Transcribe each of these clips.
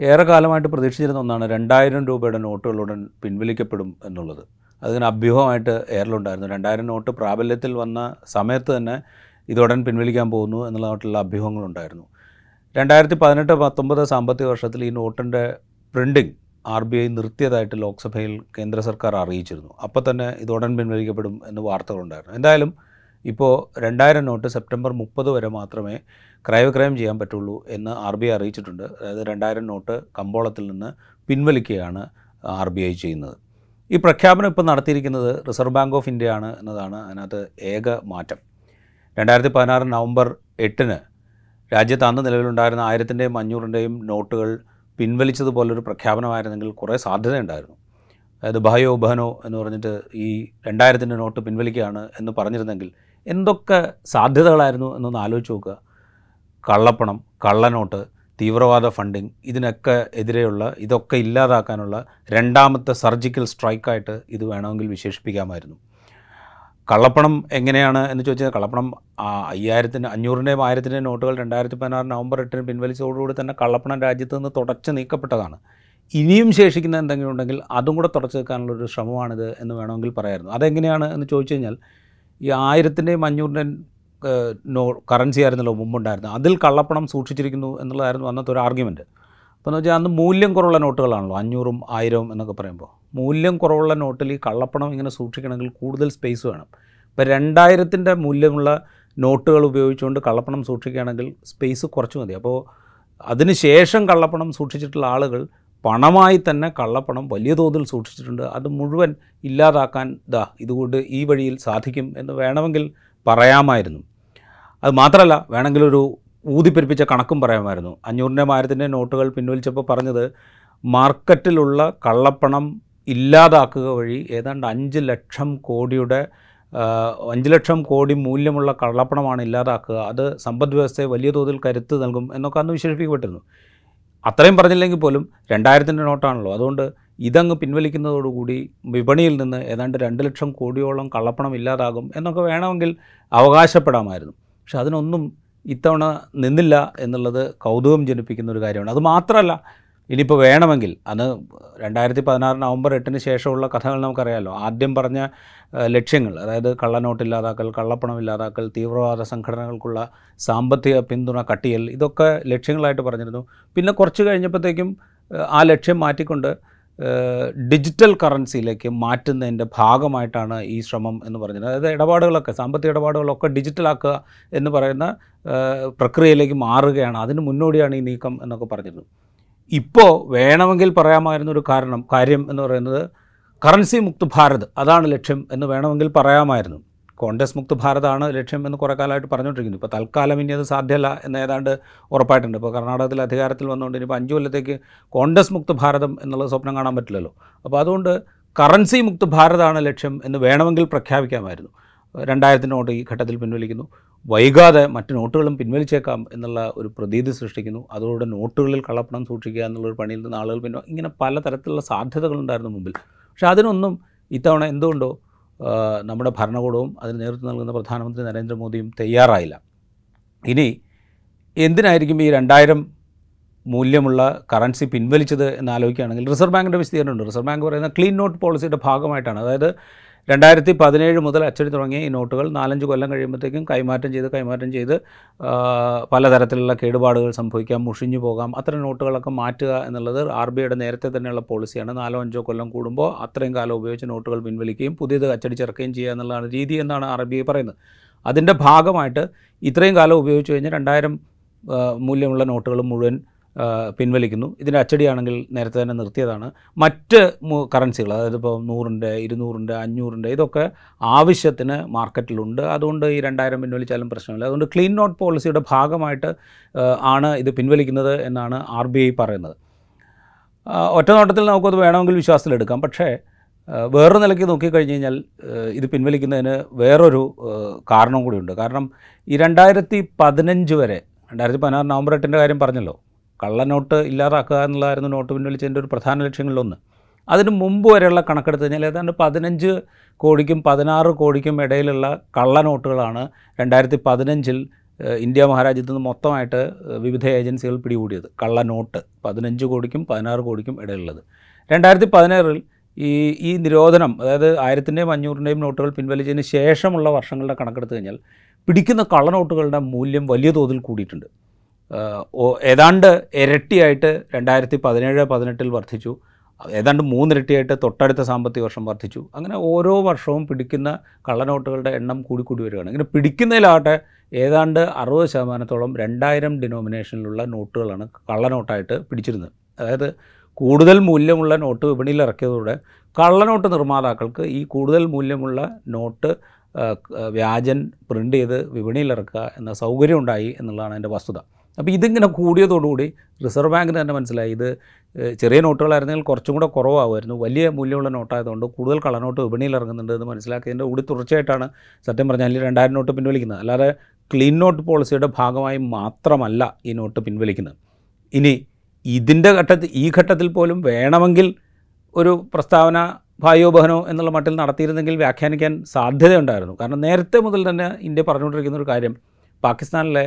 ഏറെ കാലമായിട്ട് പ്രതീക്ഷിച്ചിരുന്ന ഒന്നാണ് രണ്ടായിരം രൂപയുടെ നോട്ടുകൾ ഉടൻ പിൻവലിക്കപ്പെടും എന്നുള്ളത്. അതിന് അഭ്യൂഹമായിട്ട് എയറിലുണ്ടായിരുന്നു രണ്ടായിരം നോട്ട് പ്രാബല്യത്തിൽ വന്ന സമയത്ത് തന്നെ ഇതുടൻ പിൻവലിക്കാൻ പോകുന്നു എന്നുള്ളതായിട്ടുള്ള അഭ്യൂഹങ്ങളുണ്ടായിരുന്നു. രണ്ടായിരത്തി പതിനെട്ട് പത്തൊമ്പത് സാമ്പത്തിക വർഷത്തിൽ ഈ നോട്ടിന്റെ പ്രിന്റിംഗ് ആർ ബി ഐ നിർത്തിയതായിട്ട് ലോക്സഭയിൽ കേന്ദ്ര സർക്കാർ അറിയിച്ചിരുന്നു. അപ്പോൾ തന്നെ ഇത് ഉടൻ പിൻവലിക്കപ്പെടും എന്ന് വാർത്തകളുണ്ടായിരുന്നു. എന്തായാലും ഇപ്പോൾ രണ്ടായിരം നോട്ട് സെപ്റ്റംബർ മുപ്പത് വരെ മാത്രമേ ക്രയവിക്രയം ചെയ്യാൻ പറ്റുള്ളൂ എന്ന് ആർ ബി ഐ അറിയിച്ചിട്ടുണ്ട്. അതായത് രണ്ടായിരം നോട്ട് കമ്പോളത്തിൽ നിന്ന് പിൻവലിക്കുകയാണ് ആർ ബി ഐ ചെയ്യുന്നത്. ഈ പ്രഖ്യാപനം ഇപ്പോൾ നടത്തിയിരിക്കുന്നത് റിസർവ് ബാങ്ക് ഓഫ് ഇന്ത്യ ആണ് എന്നതാണ് അതിനകത്ത് ഏക മാറ്റം. രണ്ടായിരത്തി പതിനാറ് നവംബർ എട്ടിന് രാജ്യത്ത് അന്ന് നിലവിലുണ്ടായിരുന്ന ആയിരത്തിന്റെയും അഞ്ഞൂറിന്റെയും നോട്ടുകൾ പിൻവലിച്ചതുപോലൊരു പ്രഖ്യാപനമായിരുന്നെങ്കിൽ കുറേ സാധ്യതയുണ്ടായിരുന്നു. അതായത് ബഹയോ ബഹനോ എന്ന് പറഞ്ഞിട്ട് ഈ രണ്ടായിരത്തിന്റെ നോട്ട് പിൻവലിക്കുകയാണ് എന്ന് പറഞ്ഞിരുന്നെങ്കിൽ എന്തൊക്കെ സാധ്യതകളായിരുന്നു എന്നൊന്ന് ആലോചിച്ച് നോക്കുക. കള്ളപ്പണം കള്ളനോട്ട് തീവ്രവാദ ഫണ്ടിങ് ഇതിനൊക്കെ എതിരെയുള്ള ഇതൊക്കെ ഇല്ലാതാക്കാനുള്ള രണ്ടാമത്തെ സർജിക്കൽ സ്ട്രൈക്കായിട്ട് ഇത് വേണമെങ്കിൽ വിശേഷിപ്പിക്കാമായിരുന്നു. കള്ളപ്പണം എങ്ങനെയാണ് എന്ന് ചോദിച്ചാൽ കള്ളപ്പണം അയ്യായിരത്തിന് അഞ്ഞൂറിന്റെയും ആയിരത്തിന്റെയും നോട്ടുകൾ രണ്ടായിരത്തി പതിനാറ് നവംബർ എട്ടിന് പിൻവലിച്ചതോടുകൂടി തന്നെ കള്ളപ്പണം രാജ്യത്ത് നിന്ന് തുടച്ച് നീക്കപ്പെട്ടതാണ്. ഇനിയും ശേഷിക്കുന്ന എന്തെങ്കിലും ഉണ്ടെങ്കിൽ അതും കൂടെ തുടച്ചു വെക്കാനുള്ളൊരു ശ്രമമാണിത് എന്ന് വേണമെങ്കിൽ പറയായിരുന്നു. അതെങ്ങനെയാണ് എന്ന് ചോദിച്ചു കഴിഞ്ഞാൽ ഈ ആയിരത്തിന്റെയും അഞ്ഞൂറിന്റെയും നോ കറൻസി ആയിരുന്നല്ലോ മുമ്പുണ്ടായിരുന്നത്. അതിൽ കള്ളപ്പണം സൂക്ഷിച്ചിരിക്കുന്നു എന്നുള്ളതായിരുന്നു അന്നത്തെ ഒരു ആർഗ്യുമെന്റ് അപ്പോൾ എന്ന് വെച്ചാൽ അന്ന് മൂല്യം കുറവുള്ള നോട്ടുകളാണല്ലോ അഞ്ഞൂറും ആയിരവും എന്നൊക്കെ പറയുമ്പോൾ മൂല്യം കുറവുള്ള നോട്ടിൽ ഈ കള്ളപ്പണം ഇങ്ങനെ സൂക്ഷിക്കണമെങ്കിൽ കൂടുതൽ സ്പേസ് വേണം. ഇപ്പോൾ രണ്ടായിരത്തിന്റെ മൂല്യമുള്ള നോട്ടുകൾ ഉപയോഗിച്ചുകൊണ്ട് കള്ളപ്പണം സൂക്ഷിക്കുകയാണെങ്കിൽ സ്പേസ് കുറച്ച് മതി. അപ്പോൾ അതിന് ശേഷം കള്ളപ്പണം സൂക്ഷിച്ചിട്ടുള്ള ആളുകൾ പണമായി തന്നെ കള്ളപ്പണം വലിയ തോതിൽ സൂക്ഷിച്ചിട്ടുണ്ട്. അത് മുഴുവൻ ഇല്ലാതാക്കാൻ ദാ ഇതുകൊണ്ട് ഈ വഴിയിൽ സാധിക്കും എന്ന് വേണമെങ്കിൽ പറയാമായിരുന്നു. അത് മാത്രമല്ല വേണമെങ്കിൽ ഒരു ഊതിപ്പെരുപ്പിച്ച കണക്കും പറയാമായിരുന്നു. അഞ്ഞൂറിന്റെ ആയിരത്തിന്റെ നോട്ടുകൾ പിൻവലിച്ചപ്പോൾ പറഞ്ഞത് മാർക്കറ്റിലുള്ള കള്ളപ്പണം ഇല്ലാതാക്കുക വഴി ഏതാണ്ട് അഞ്ച് ലക്ഷം കോടിയുടെ അഞ്ച് ലക്ഷം കോടി മൂല്യമുള്ള കള്ളപ്പണമാണ് ഇല്ലാതാക്കുക. അത് സമ്പദ് വ്യവസ്ഥയെ വലിയ തോതിൽ കരുത്ത് നൽകും എന്നൊക്കെ അന്ന് വിശേഷിപ്പിക്കപ്പെട്ടിരുന്നു. അത്രയും പറഞ്ഞില്ലെങ്കിൽ പോലും രണ്ടായിരത്തിന്റെ നോട്ടാണല്ലോ. അതുകൊണ്ട് ഇതങ്ങ് പിൻവലിക്കുന്നതോടുകൂടി വിപണിയിൽ നിന്ന് ഏതാണ്ട് രണ്ട് ലക്ഷം കോടിയോളം കള്ളപ്പണം ഇല്ലാതാകും എന്നൊക്കെ വേണമെങ്കിൽ അവകാശപ്പെടാമായിരുന്നു. പക്ഷെ അതിനൊന്നും ഇത്തവണ നിന്നില്ല എന്നുള്ളത് കൗതുകം ജനിപ്പിക്കുന്ന ഒരു കാര്യമാണ്. അത് മാത്രമല്ല ഇനിയിപ്പോൾ വേണമെങ്കിൽ അന്ന് രണ്ടായിരത്തി പതിനാറ് നവംബർ എട്ടിന് ശേഷമുള്ള കഥകൾ നമുക്കറിയാമല്ലോ ആദ്യം പറഞ്ഞ ലക്ഷ്യങ്ങൾ അതായത് കള്ളനോട്ട് ഇല്ലാതാക്കൽ കള്ളപ്പണം ഇല്ലാതാക്കൽ തീവ്രവാദ സംഘടനകൾക്കുള്ള സാമ്പത്തിക പിന്തുണ കട്ടിയൽ ഇതൊക്കെ ലക്ഷ്യങ്ങളായിട്ട് പറഞ്ഞിരുന്നു. പിന്നെ കുറച്ച് കഴിഞ്ഞപ്പോഴത്തേക്കും ആ, ലക്ഷ്യം മാറ്റിക്കൊണ്ട് ഡിജിറ്റൽ കറൻസിയിലേക്ക് മാറ്റുന്നതിന്റെ ഭാഗമായിട്ടാണ് ഈ ശ്രമം എന്ന് പറയുന്നത്. അതായത് ഇടപാടുകളൊക്കെ സാമ്പത്തിക ഇടപാടുകളൊക്കെ ഡിജിറ്റലാക്കുക എന്ന് പറയുന്ന പ്രക്രിയയിലേക്ക് മാറുകയാണ്. അതിന് മുന്നോടിയാണ് ഈ നീക്കം എന്നൊക്കെ പറഞ്ഞിരുന്നു. ഇപ്പോൾ വേണമെങ്കിൽ പറയാമായിരുന്ന ഒരു കാരണം കാര്യം എന്ന് പറയുന്നത് കറൻസി മുക്ത് ഭാരത് അതാണ് ലക്ഷ്യം എന്ന് വേണമെങ്കിൽ പറയാമായിരുന്നു. കോൺഗ്രസ് മുക്ത് ഭാരതമാണ് ലക്ഷ്യം എന്ന് കുറേ കാലമായിട്ട് പറഞ്ഞുകൊണ്ടിരിക്കുന്നു. ഇപ്പോൾ തൽക്കാലം ഇനി അത് സാധ്യമല്ല എന്ന് ഏതാണ്ട് ഉറപ്പായിട്ടുണ്ട്. ഇപ്പോൾ കർണാടകത്തിൽ അധികാരത്തിൽ വന്നുകൊണ്ട് ഇനിയിപ്പോൾ അഞ്ച് കൊല്ലത്തേക്ക് കോൺഗ്രസ് മുക്ത് ഭാരതം എന്നുള്ള സ്വപ്നം കാണാൻ പറ്റില്ലല്ലോ. അപ്പോൾ അതുകൊണ്ട് കറൻസി മുക്ത് ഭാരതമാണ് ലക്ഷ്യം എന്ന് വേണമെങ്കിൽ പ്രഖ്യാപിക്കാമായിരുന്നു. രണ്ടായിരത്തി നോട്ട് ഈ ഘട്ടത്തിൽ പിൻവലിക്കുന്നു. വൈകാതെ മറ്റ് നോട്ടുകളും പിൻവലിച്ചേക്കാം എന്നുള്ള ഒരു പ്രതീതി സൃഷ്ടിക്കുന്നു. അതോടെ നോട്ടുകളിൽ കള്ളപ്പണം സൂക്ഷിക്കുക എന്നുള്ളൊരു പണിയിൽ നിന്ന് ആളുകൾ പിന്നെ ഇങ്ങനെ പലതരത്തിലുള്ള സാധ്യതകളുണ്ടായിരുന്നു മുമ്പിൽ. പക്ഷേ അതിനൊന്നും ഇത്തവണ എന്തുകൊണ്ടോ നമ്മുടെ ഭരണകൂടവും അതിന് നേതൃത്വം നൽകുന്ന പ്രധാനമന്ത്രി നരേന്ദ്രമോദിയും തയ്യാറായില്ല. ഇനി എന്തിനായിരിക്കും ഈ രണ്ടായിരം മൂല്യമുള്ള കറൻസി പിൻവലിച്ചത് എന്ന് ആലോചിക്കുകയാണെങ്കിൽ റിസർവ് ബാങ്കിന്റെ വിശദീകരണമുണ്ട്. റിസർവ് ബാങ്ക് പറയുന്ന ക്ലീൻ നോട്ട് പോളിസിയുടെ ഭാഗമായിട്ടാണ്. അതായത് രണ്ടായിരത്തി പതിനേഴ് മുതൽ അച്ചടി തുടങ്ങിയ ഈ നോട്ടുകൾ നാലഞ്ച് കൊല്ലം കഴിയുമ്പോഴത്തേക്കും കൈമാറ്റം ചെയ്ത് കൈമാറ്റം ചെയ്ത് പലതരത്തിലുള്ള കേടുപാടുകൾ സംഭവിക്കാം മുഷിഞ്ഞു പോകാം. അത്തരം നോട്ടുകളൊക്കെ മാറ്റുക എന്നുള്ളത് ആർ ബി ഐയുടെ നേരത്തെ തന്നെയുള്ള പോളിസിയാണ്. നാലോ അഞ്ചോ കൊല്ലം കൂടുമ്പോൾ അത്രയും കാലം ഉപയോഗിച്ച് നോട്ടുകൾ പിൻവലിക്കുകയും പുതിയത് അച്ചടിച്ചിറക്കുകയും ചെയ്യുക എന്നുള്ളതാണ് രീതി എന്നാണ് ആർ ബി ഐ പറയുന്നത്. അതിന്റെ ഭാഗമായിട്ട് ഇത്രയും കാലം ഉപയോഗിച്ച് കഴിഞ്ഞാൽ രണ്ടായിരം മൂല്യമുള്ള നോട്ടുകൾ മുഴുവൻ പിൻവലിക്കുന്നു. ഇതിന്റെ അച്ചടിയാണെങ്കിൽ നേരത്തെ തന്നെ നിർത്തിയതാണ്. മറ്റ് കറൻസികൾ അതായത് ഇപ്പോൾ നൂറിന്റെ ഇരുന്നൂറിന്റെ അഞ്ഞൂറിന്റെ ഇതൊക്കെ ആവശ്യത്തിന് മാർക്കറ്റിലുണ്ട്. അതുകൊണ്ട് ഈ രണ്ടായിരം പിൻവലിച്ചാലും പ്രശ്നമില്ല. അതുകൊണ്ട് ക്ലീൻ നോട്ട് പോളിസിയുടെ ഭാഗമായിട്ട് ആണ് ഇത് പിൻവലിക്കുന്നത് എന്നാണ് ആർ ബി ഐ പറയുന്നത്. ഒറ്റ നോട്ടത്തിൽ നമുക്കത് വേണമെങ്കിൽ വിശ്വാസത്തിലെടുക്കാം. പക്ഷേ വേറൊരു നിലയ്ക്ക് നോക്കിക്കഴിഞ്ഞ് കഴിഞ്ഞാൽ ഇത് പിൻവലിക്കുന്നതിന് വേറൊരു കാരണം കൂടിയുണ്ട്. കാരണം ഈ രണ്ടായിരത്തി പതിനഞ്ച് വരെ രണ്ടായിരത്തി പതിനാറ് നവംബർ എട്ടിന്റെ കാര്യം പറഞ്ഞല്ലോ കള്ളനോട്ട് ഇല്ലാതാക്കുക എന്നുള്ളതായിരുന്നു നോട്ട് പിൻവലിച്ചതിന്റെ ഒരു പ്രധാന ലക്ഷ്യങ്ങളിലൊന്ന്. അതിന് മുമ്പ് വരെയുള്ള കണക്കെടുത്ത് കഴിഞ്ഞാൽ ഏതാണ്ട് പതിനഞ്ച് കോടിക്കും പതിനാറ് കോടിക്കും ഇടയിലുള്ള കള്ളനോട്ടുകളാണ് രണ്ടായിരത്തി പതിനഞ്ചിൽ ഇന്ത്യ മഹാരാജ്യത്ത് നിന്ന് മൊത്തമായിട്ട് വിവിധ ഏജൻസികൾ പിടികൂടിയത്. കള്ളനോട്ട് പതിനഞ്ച് കോടിക്കും പതിനാറ് കോടിക്കും ഇടയിലുള്ളത്. രണ്ടായിരത്തി പതിനാറിൽ ഈ ഈ നിരോധനം അതായത് ആയിരത്തിന്റെയും അഞ്ഞൂറിന്റെയും നോട്ടുകൾ പിൻവലിച്ചതിന് ശേഷമുള്ള വർഷങ്ങളുടെ കണക്കെടുത്ത് കഴിഞ്ഞാൽ പിടിക്കുന്ന കള്ളനോട്ടുകളുടെ മൂല്യം വലിയ തോതിൽ കൂടിയിട്ടുണ്ട്. ഏതാണ്ട് ഇരട്ടിയായിട്ട് രണ്ടായിരത്തി പതിനേഴ് പതിനെട്ടിൽ വർദ്ധിച്ചു. ഏതാണ്ട് മൂന്നിരട്ടിയായിട്ട് തൊട്ടടുത്ത സാമ്പത്തിക വർഷം വർദ്ധിച്ചു. അങ്ങനെ ഓരോ വർഷവും പിടിക്കുന്ന കള്ളനോട്ടുകളുടെ എണ്ണം കൂടി കൂടി വരികയാണ്. ഇങ്ങനെ പിടിക്കുന്നതിലാകട്ടെ ഏതാണ്ട് അറുപത് ശതമാനത്തോളം രണ്ടായിരം ഡിനോമിനേഷനിലുള്ള നോട്ടുകളാണ് കള്ളനോട്ടായിട്ട് പിടിച്ചിരുന്നത്. അതായത് കൂടുതൽ മൂല്യമുള്ള നോട്ട് വിപണിയിൽ ഇറക്കിയതോടെ കള്ളനോട്ട് നിർമ്മാതാക്കൾക്ക് ഈ കൂടുതൽ മൂല്യമുള്ള നോട്ട് വ്യാജൻ പ്രിന്റ് ചെയ്ത് വിപണിയിൽ ഇറക്കുക എന്ന സൗകര്യം ഉണ്ടായി എന്നുള്ളതാണ് അതിന്റെ വസ്തുത. അപ്പോൾ ഇതിങ്ങനെ കൂടിയതോടുകൂടി റിസർവ് ബാങ്കിന് തന്നെ മനസ്സിലായി. ഇത് ചെറിയ നോട്ടുകളായിരുന്നെങ്കിൽ കുറച്ചും കൂടെ കുറവാകുമായിരുന്നു. വലിയ മൂല്യമുള്ള നോട്ടായതുകൊണ്ട് കൂടുതൽ കള്ളനോട്ട് വിപണിയിൽ ഇറങ്ങുന്നുണ്ട് എന്ന് മനസ്സിലാക്കിയതിന്റെ കൂടി തുടർച്ചയായിട്ടാണ് സത്യം പറഞ്ഞാൽ രണ്ടായിരം നോട്ട് പിൻവലിക്കുന്നത്. അല്ലാതെ ക്ലീൻ നോട്ട് പോളിസിയുടെ ഭാഗമായി മാത്രമല്ല ഈ നോട്ട് പിൻവലിക്കുന്നത്. ഇനി ഇതിന്റെ ഘട്ടത്തിൽ ഈ ഘട്ടത്തിൽ പോലും വേണമെങ്കിൽ ഒരു പ്രസ്താവന ഭായോ ബഹനോ എന്നുള്ള മട്ടിൽ നടത്തിയിരുന്നെങ്കിൽ വ്യാഖ്യാനിക്കാൻ സാധ്യതയുണ്ടായിരുന്നു. കാരണം നേരത്തെ മുതൽ തന്നെ ഇന്ത്യ പറഞ്ഞുകൊണ്ടിരിക്കുന്ന ഒരു കാര്യം പാകിസ്ഥാനിലെ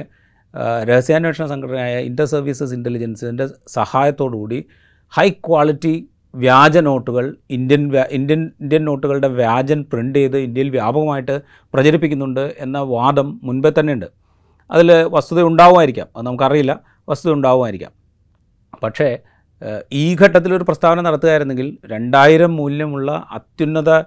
രഹസ്യാന്വേഷണ സംഘടനയായ ഇന്റർ സർവീസസ് ഇന്റലിജൻസിന്റെ സഹായത്തോടുകൂടി ഹൈ ക്വാളിറ്റി വ്യാജ നോട്ടുകൾ ഇന്ത്യൻ ഇന്ത്യൻ ഇന്ത്യൻ നോട്ടുകളുടെ വ്യാജൻ പ്രിന്റ് ചെയ്ത് ഇന്ത്യയിൽ വ്യാപകമായിട്ട് പ്രചരിപ്പിക്കുന്നുണ്ട് എന്ന വാദം മുൻപേ തന്നെ ഉണ്ട് അതിൽ വസ്തുത ഉണ്ടാവുമായിരിക്കാം. അത് നമുക്കറിയില്ല. വസ്തുത ഉണ്ടാവുമായിരിക്കാം. പക്ഷേ ഈ ഘട്ടത്തിൽ ഒരു പ്രസ്താവന നടത്തുകയായിരുന്നെങ്കിൽ രണ്ടായിരം മൂല്യമുള്ള അത്യുന്നത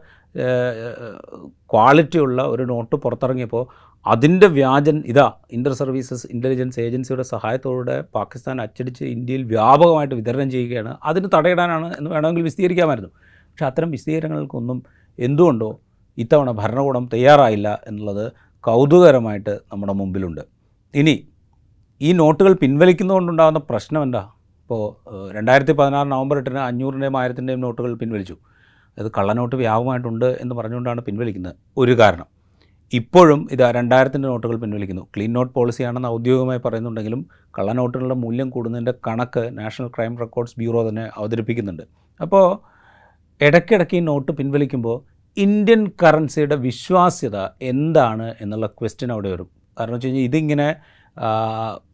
ക്വാളിറ്റിയുള്ള ഒരു നോട്ട് പുറത്തിറങ്ങിയപ്പോൾ അതിന്റെ വ്യാജൻ ഇതാ ഇന്റർ സർവീസസ് ഇന്റലിജൻസ് ഏജൻസിയുടെ സഹായത്തോടെ പാകിസ്ഥാൻ അച്ചടിച്ച് ഇന്ത്യയിൽ വ്യാപകമായിട്ട് വിതരണം ചെയ്യുകയാണ്. അതിന് തടയിടാനാണ് എന്ന് വേണമെങ്കിൽ വിശദീകരിക്കാമായിരുന്നു. പക്ഷേ അത്തരം വിശദീകരണങ്ങൾക്കൊന്നും എന്തുകൊണ്ടോ ഇത്തവണ ഭരണകൂടം തയ്യാറായില്ല എന്നുള്ളത് കൗതുകകരമായിട്ട് നമ്മുടെ മുമ്പിലുണ്ട്. ഇനി ഈ നോട്ടുകൾ പിൻവലിക്കുന്നതുകൊണ്ടുണ്ടാകുന്ന പ്രശ്നം എന്താ? ഇപ്പോൾ രണ്ടായിരത്തി പതിനാറ് നവംബർ എട്ടിന് അഞ്ഞൂറിന്റെയും ആയിരത്തിന്റെയും നോട്ടുകൾ പിൻവലിച്ചു. അത് കള്ളനോട്ട് വ്യാപകമായിട്ടുണ്ട് എന്ന് പറഞ്ഞുകൊണ്ടാണ് പിൻവലിക്കുന്നത്. ഒരു കാരണം. ഇപ്പോഴും ഇത് രണ്ടായിരത്തിന്റെ നോട്ടുകൾ പിൻവലിക്കുന്നു. ക്ലീൻ നോട്ട് പോളിസിയാണെന്ന് ഔദ്യോഗികമായി പറയുന്നുണ്ടെങ്കിലും കള്ളനോട്ടുകളുടെ മൂല്യം കൂടുന്നതിന്റെ കണക്ക് നാഷണൽ ക്രൈം റെക്കോർഡ്സ് ബ്യൂറോ തന്നെ അവതരിപ്പിക്കുന്നുണ്ട്. അപ്പോൾ ഇടയ്ക്കിടയ്ക്ക് ഈ നോട്ട് പിൻവലിക്കുമ്പോൾ ഇന്ത്യൻ കറൻസിയുടെ വിശ്വാസ്യത എന്താണ് എന്നുള്ള ക്വസ്റ്റ്യൻ അവിടെ വരും. കാരണം വെച്ച് കഴിഞ്ഞാൽ ഇതിങ്ങനെ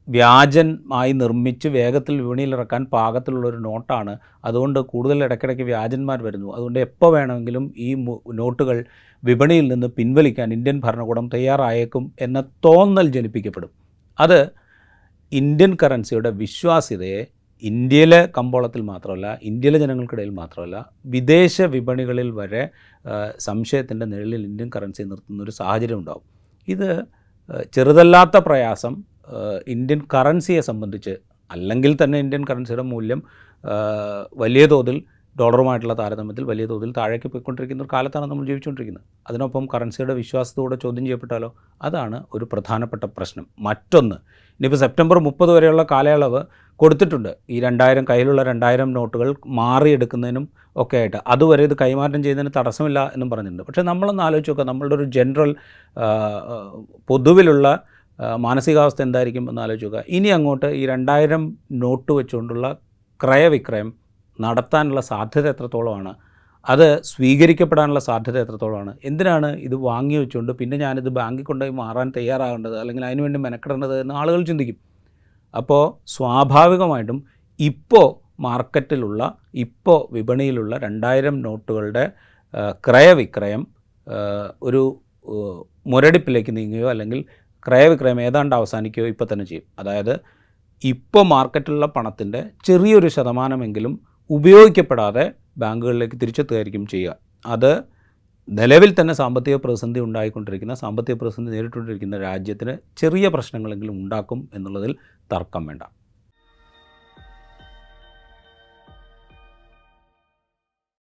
വ്യാജമായി നിർമ്മിച്ച് വേഗത്തിൽ വിപണിയിലിറക്കാൻ പാകത്തിലുള്ളൊരു നോട്ടാണ്. അതുകൊണ്ട് കൂടുതൽ ഇടയ്ക്കിടയ്ക്ക് വ്യാജന്മാർ വരുന്നു. അതുകൊണ്ട് എപ്പോൾ വേണമെങ്കിലും ഈ നോട്ടുകൾ വിപണിയിൽ നിന്ന് പിൻവലിക്കാൻ ഇന്ത്യൻ ഭരണകൂടം തയ്യാറായേക്കും എന്ന തോന്നൽ ജനിപ്പിക്കപ്പെടും. അത് ഇന്ത്യൻ കറൻസിയുടെ വിശ്വാസ്യതയെ ഇന്ത്യയിലെ കമ്പോളത്തിൽ മാത്രമല്ല ഇന്ത്യയിലെ ജനങ്ങൾക്കിടയിൽ മാത്രമല്ല വിദേശ വിപണികളിൽ വരെ സംശയത്തിന്റെ നിഴലിൽ ഇന്ത്യൻ കറൻസി നിർത്തുന്ന ഒരു സാഹചര്യം ഉണ്ടാകും ഇത് ചെറുതല്ലാത്ത പ്രയാസം ഇന്ത്യൻ കറൻസിയെ സംബന്ധിച്ച് അല്ലെങ്കിൽ തന്നെ ഇന്ത്യൻ കറൻസിയുടെ മൂല്യം വലിയ തോതിൽ ഡോളറുമായിട്ടുള്ള താരതമ്യത്തിൽ വലിയ തോതിൽ താഴേക്ക് പോയിക്കൊണ്ടിരിക്കുന്ന ഒരു കാലത്താണ് നമ്മൾ ജീവിച്ചുകൊണ്ടിരിക്കുന്നത്. അതിനൊപ്പം കറൻസിയുടെ വിശ്വാസത്തോടെ ചോദ്യം ചെയ്യപ്പെട്ടാലോ? അതാണ് ഒരു പ്രധാനപ്പെട്ട പ്രശ്നം. മറ്റൊന്ന് ഇനിയിപ്പോൾ സെപ്റ്റംബർ മുപ്പത് വരെയുള്ള കാലയളവ് കൊടുത്തിട്ടുണ്ട്. ഈ രണ്ടായിരം കയ്യിലുള്ള രണ്ടായിരം നോട്ടുകൾ മാറിയെടുക്കുന്നതിനും ഒക്കെ ആയിട്ട്. അതുവരെ ഇത് കൈമാറ്റം ചെയ്യുന്നതിന് തടസ്സമില്ല എന്നും പറഞ്ഞിട്ടുണ്ട്. പക്ഷേ നമ്മളൊന്ന് ആലോചിച്ച് നോക്കുക നമ്മളുടെ ഒരു ജനറൽ പൊതുവിലുള്ള മാനസികാവസ്ഥ എന്തായിരിക്കും എന്ന് ആലോചിക്കുക ഇനി അങ്ങോട്ട് ഈ രണ്ടായിരം നോട്ട് വെച്ചുകൊണ്ടുള്ള ക്രയവിക്രയം നടത്താനുള്ള സാധ്യത എത്രത്തോളമാണ്? അത് സ്വീകരിക്കപ്പെടാനുള്ള സാധ്യത എത്രത്തോളമാണ്? എന്തിനാണ് ഇത് വാങ്ങി വെച്ചുകൊണ്ട് പിന്നെ ഞാനിത് ബാങ്കിൽ കൊണ്ടുപോയി മാറാൻ തയ്യാറാകേണ്ടത്? അല്ലെങ്കിൽ അതിനുവേണ്ടി മെനക്കെടേണ്ടത് എന്ന് ആളുകൾ ചിന്തിക്കും. അപ്പോൾ സ്വാഭാവികമായിട്ടും ഇപ്പോൾ മാർക്കറ്റിലുള്ള ഇപ്പോൾ വിപണിയിലുള്ള രണ്ടായിരം നോട്ടുകളുടെ ക്രയവിക്രയം ഒരു മുരടിപ്പിലേക്ക് നീങ്ങുകയോ അല്ലെങ്കിൽ ക്രയവിക്രയം ഏതാണ്ട് അവസാനിക്കുകയോ ഇപ്പോൾ തന്നെ ചെയ്യും. അതായത് ഇപ്പോൾ മാർക്കറ്റിലുള്ള പണത്തിന്റെ ചെറിയൊരു ശതമാനമെങ്കിലും ഉപയോഗിക്കപ്പെടാതെ ബാങ്കുകളിലേക്ക് തിരിച്ചെത്തുകയായിരിക്കും ചെയ്യുക. അത് നിലവിൽ തന്നെ സാമ്പത്തിക പ്രതിസന്ധി ഉണ്ടായിക്കൊണ്ടിരിക്കുന്ന സാമ്പത്തിക പ്രതിസന്ധി നേരിട്ടുകൊണ്ടിരിക്കുന്ന രാജ്യത്തിന് ചെറിയ പ്രശ്നങ്ങളെങ്കിലും ഉണ്ടാക്കും എന്നുള്ളതിൽ തർക്കം വേണ്ട.